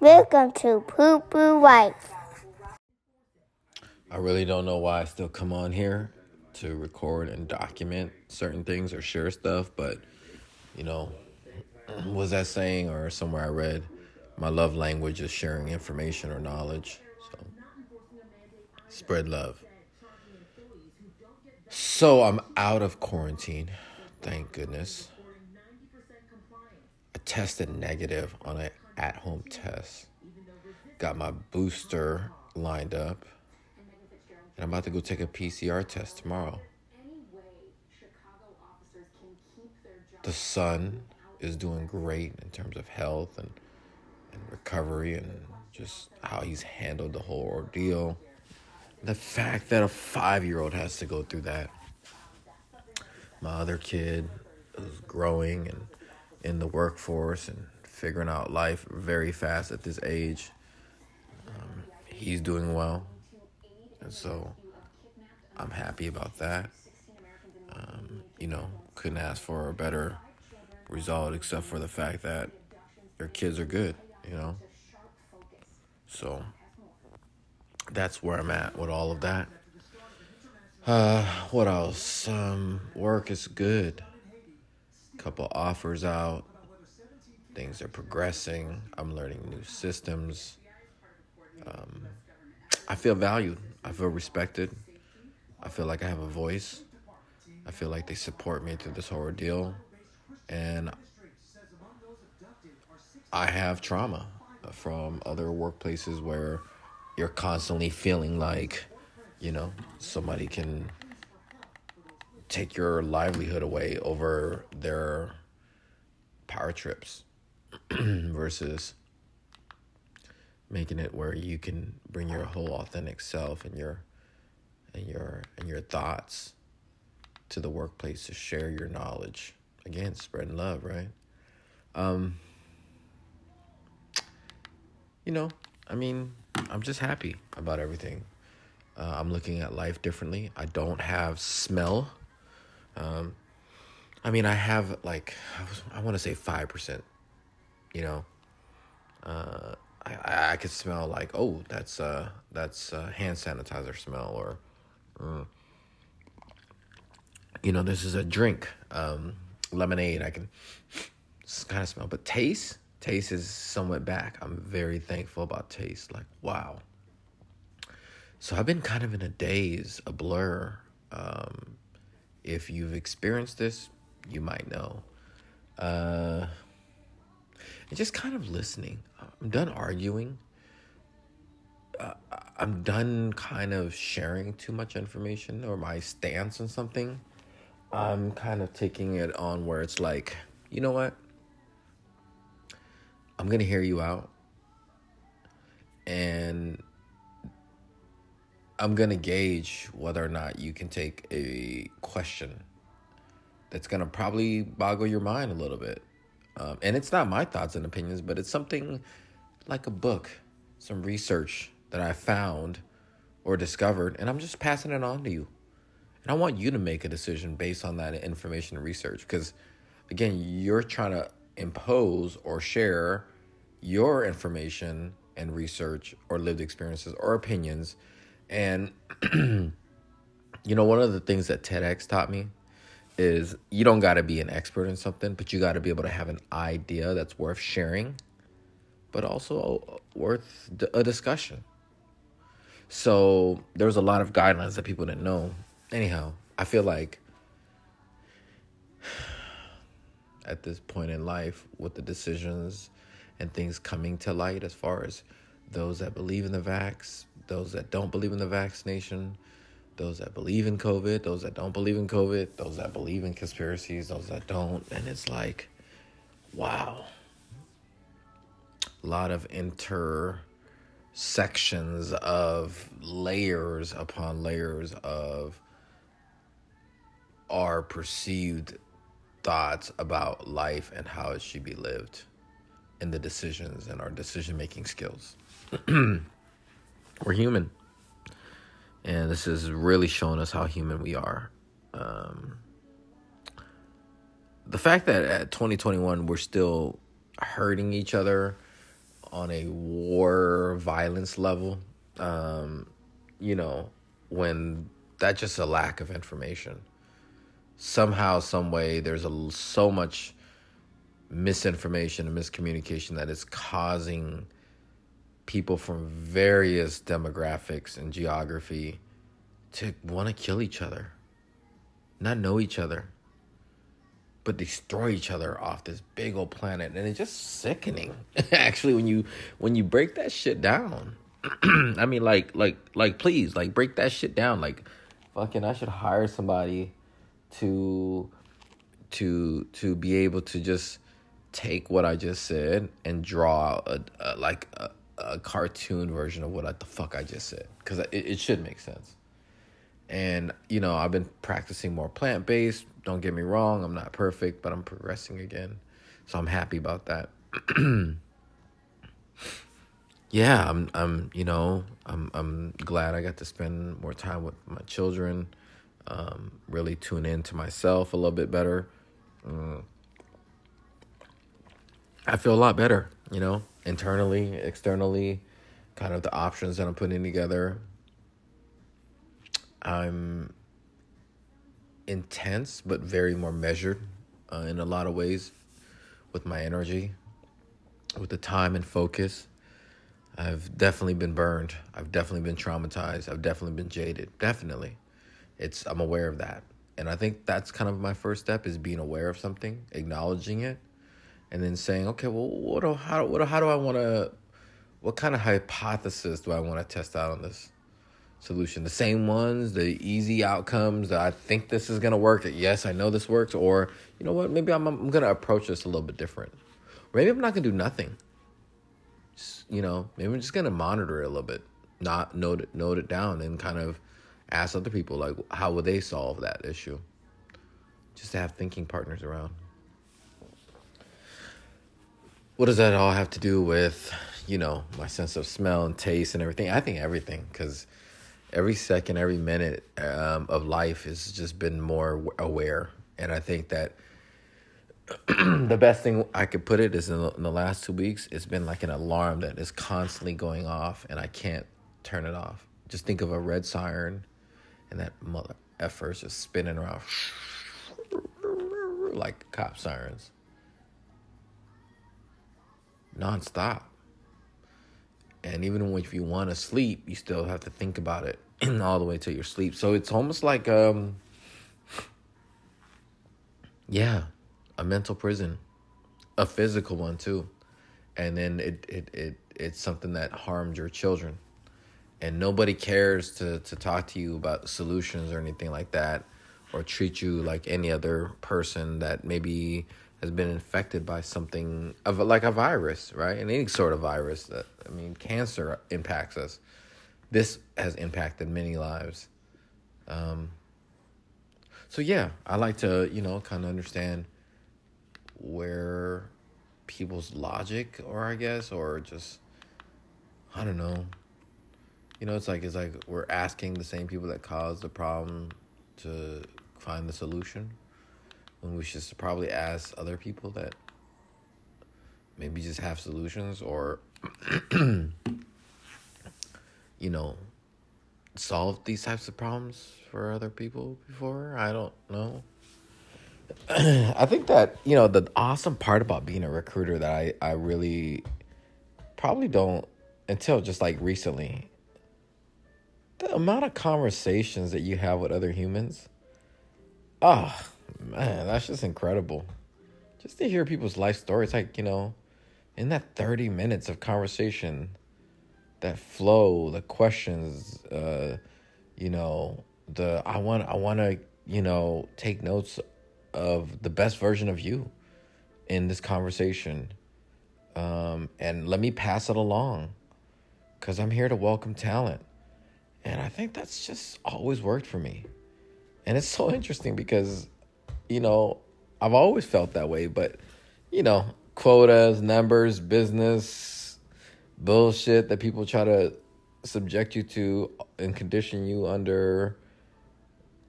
Welcome to Poo Poo. I really don't know why I still come on here to record and document certain things or share stuff, but you know, was that saying or somewhere I read, my love language is sharing information or knowledge. So spread love. So I'm out of quarantine, thank goodness. I tested negative on an at home test. Got my booster lined up. And I'm about to go take a PCR test tomorrow. The son is doing great in terms of health and, and recovery and just how he's handled the whole ordeal. The fact that a five year old has to go through that. My other kid is growing and in the workforce and figuring out life very fast at this age. Um, he's doing well. And so I'm happy about that. Um, you know, couldn't ask for a better result except for the fact that your kids are good, you know? So that's where I'm at with all of that. Uh, what else? Um, work is good. Couple offers out. Things are progressing. I'm learning new systems. Um, I feel valued. I feel respected. I feel like I have a voice. I feel like they support me through this whole ordeal. And I have trauma from other workplaces where you're constantly feeling like, you know, somebody can take your livelihood away over their power trips versus making it where you can bring your whole authentic self and your and your and your thoughts to the workplace to share your knowledge. Again spreading love right? Um you know i mean i'm just happy about everything. Uh, i'm looking at life differently. I don't have smell. Um i mean i have like i, I want to say 5% you know? Uh I, I could smell like oh that's uh that's uh, hand sanitizer smell or uh, you know this is a drink. Um lemonade I can kind of smell. But taste taste is somewhat back I'm very thankful about taste like wow so I've been kind of in a daze a blur um if you've experienced this you might know uh and just kind of listening. I'm done arguing. Uh, I'm done kind of sharing too much information or my stance on something. I'm kind of taking it on where it's like, you know what? I'm going to hear you out. And I'm going to gauge whether or not you can take a question that's going to probably boggle your mind a little bit um, and it's not my thoughts and opinions, but it's something like a book, some research that I found or discovered, and I'm just passing it on to you. And I want you to make a decision based on that information and research because, again, you're trying to impose or share your information and research or lived experiences or opinions. And, you know, one of the things that TEDx taught me is you don't got to be an expert in something, but you got to be able to have an idea that's worth sharing, but also worth a discussion. So there's a lot of guidelines that people didn't know. Anyhow, I feel like at this point in life, with the decisions and things coming to light, as far as those that believe in the vax, those that don't believe in the vaccination, those that believe in COVID, those that don't believe in COVID, those that believe in conspiracies, those that don't. And it's like, wow. A lot of intersections of layers upon layers of our perceived thoughts about life and how it should be lived in the decisions and our decision making skills. We're human And this has really shown us how human we are. Um, the fact that at 2021 we're still hurting each other on a war violence level, um, you know, when that's just a lack of information. Somehow, some way, there's a, so much misinformation and miscommunication that is causing people from various demographics and geography to want to kill each other, not know each other, but destroy each other off this big old planet. And it's just sickening, actually, when you when you break that shit down. I mean, like, like, like, please, like, break that shit down. Like, fucking, I should hire somebody to, to, to be able to just take what I just said and draw a, a like a, a, cartoon version of what I, the fuck I just said because it, it should make sense. And you know, I've been practicing more plant based. Don't get me wrong, I'm not perfect, but I'm progressing again, so I'm happy about that. yeah, I'm I'm you know I'm I'm glad I got to spend more time with my children. Um, really tune in to myself a little bit better. Mm I feel a lot better, you know, internally, externally, kind of the options that I'm putting together. I'm intense, but very more measured uh, in a lot of ways with my energy, with the time and focus. I've definitely been burned. I've definitely been traumatized. I've definitely been jaded. Definitely. It's I'm aware of that. And I think that's kind of my first step is being aware of something, acknowledging it, and then saying, okay, well, what do, how, what, how do I want to, what kind of hypothesis do I want to test out on this solution? The same ones, the easy outcomes that I think this is going to work, yes, I know this works, or you know what, maybe I'm, I'm going to approach this a little bit different. Maybe I'm not going to do nothing. Just, you know, maybe I'm just going to monitor it a little bit, not note it, note it down and kind of ask other people, like, how would they solve that issue? Just to have thinking partners around. What does that all have to do with you know my sense of smell and taste and everything? I think everything because every second every minute um, of life has just been more aware. And i think that the best thing i could put it is in the, in the last two weeks it's been like an alarm that is constantly going off and i can't turn it off. Just think of a red siren and that mother effort just spinning around like cop sirens nonstop. And even if you want to sleep, you still have to think about it all the way till your sleep. So it's almost like um yeah, a mental prison, a physical one too. And then it it it it's something that harms your children. And nobody cares to to talk to you about solutions or anything like that or treat you like any other person that maybe has been infected by something of like a virus, right? And any sort of virus that I mean, cancer impacts us. This has impacted many lives. Um, so yeah, I like to you know kind of understand where people's logic, or I guess, or just I don't know. You know, it's like it's like we're asking the same people that caused the problem to find the solution. When we should probably ask other people that maybe just have solutions or you know solve these types of problems for other people before? I don't know. I think that you know the awesome part about being a recruiter that i i really probably don't until just like recently the amount of conversations that you have with other humans oh man, that's just incredible. Just to hear people's life stories, like, you know, in that 30 minutes of conversation, that flow, the questions, uh, you know, the I want I want to, you know, take notes of the best version of you in this conversation. Um, and let me pass it along cuz I'm here to welcome talent. And I think that's just always worked for me. And it's so interesting because you know, I've always felt that way, but you know, quotas, numbers, business, bullshit that people try to subject you to and condition you under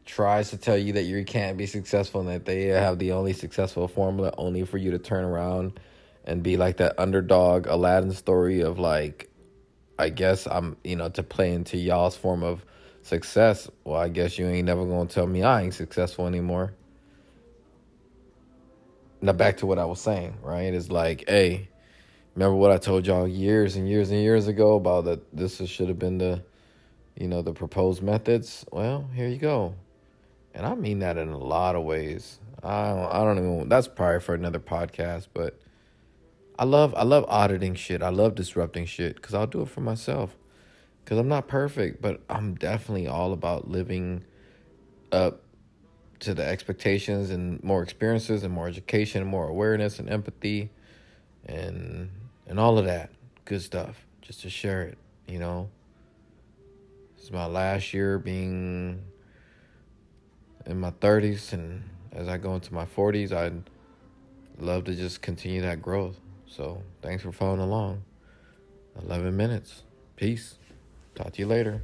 tries to tell you that you can't be successful and that they have the only successful formula only for you to turn around and be like that underdog Aladdin story of like I guess I'm you know to play into y'all's form of success. Well, I guess you ain't never gonna tell me I ain't successful anymore. Now back to what I was saying, right? It's like, hey, remember what I told y'all years and years and years ago about that this should have been the you know the proposed methods well here you go and i mean that in a lot of ways i don't, I don't even that's probably for another podcast but i love i love auditing shit i love disrupting shit because i'll do it for myself because i'm not perfect but i'm definitely all about living up to the expectations and more experiences and more education and more awareness and empathy and and all of that good stuff just to share it, you know. It's my last year being in my 30s, and as I go into my 40s, I'd love to just continue that growth. So, thanks for following along. 11 minutes. Peace. Talk to you later.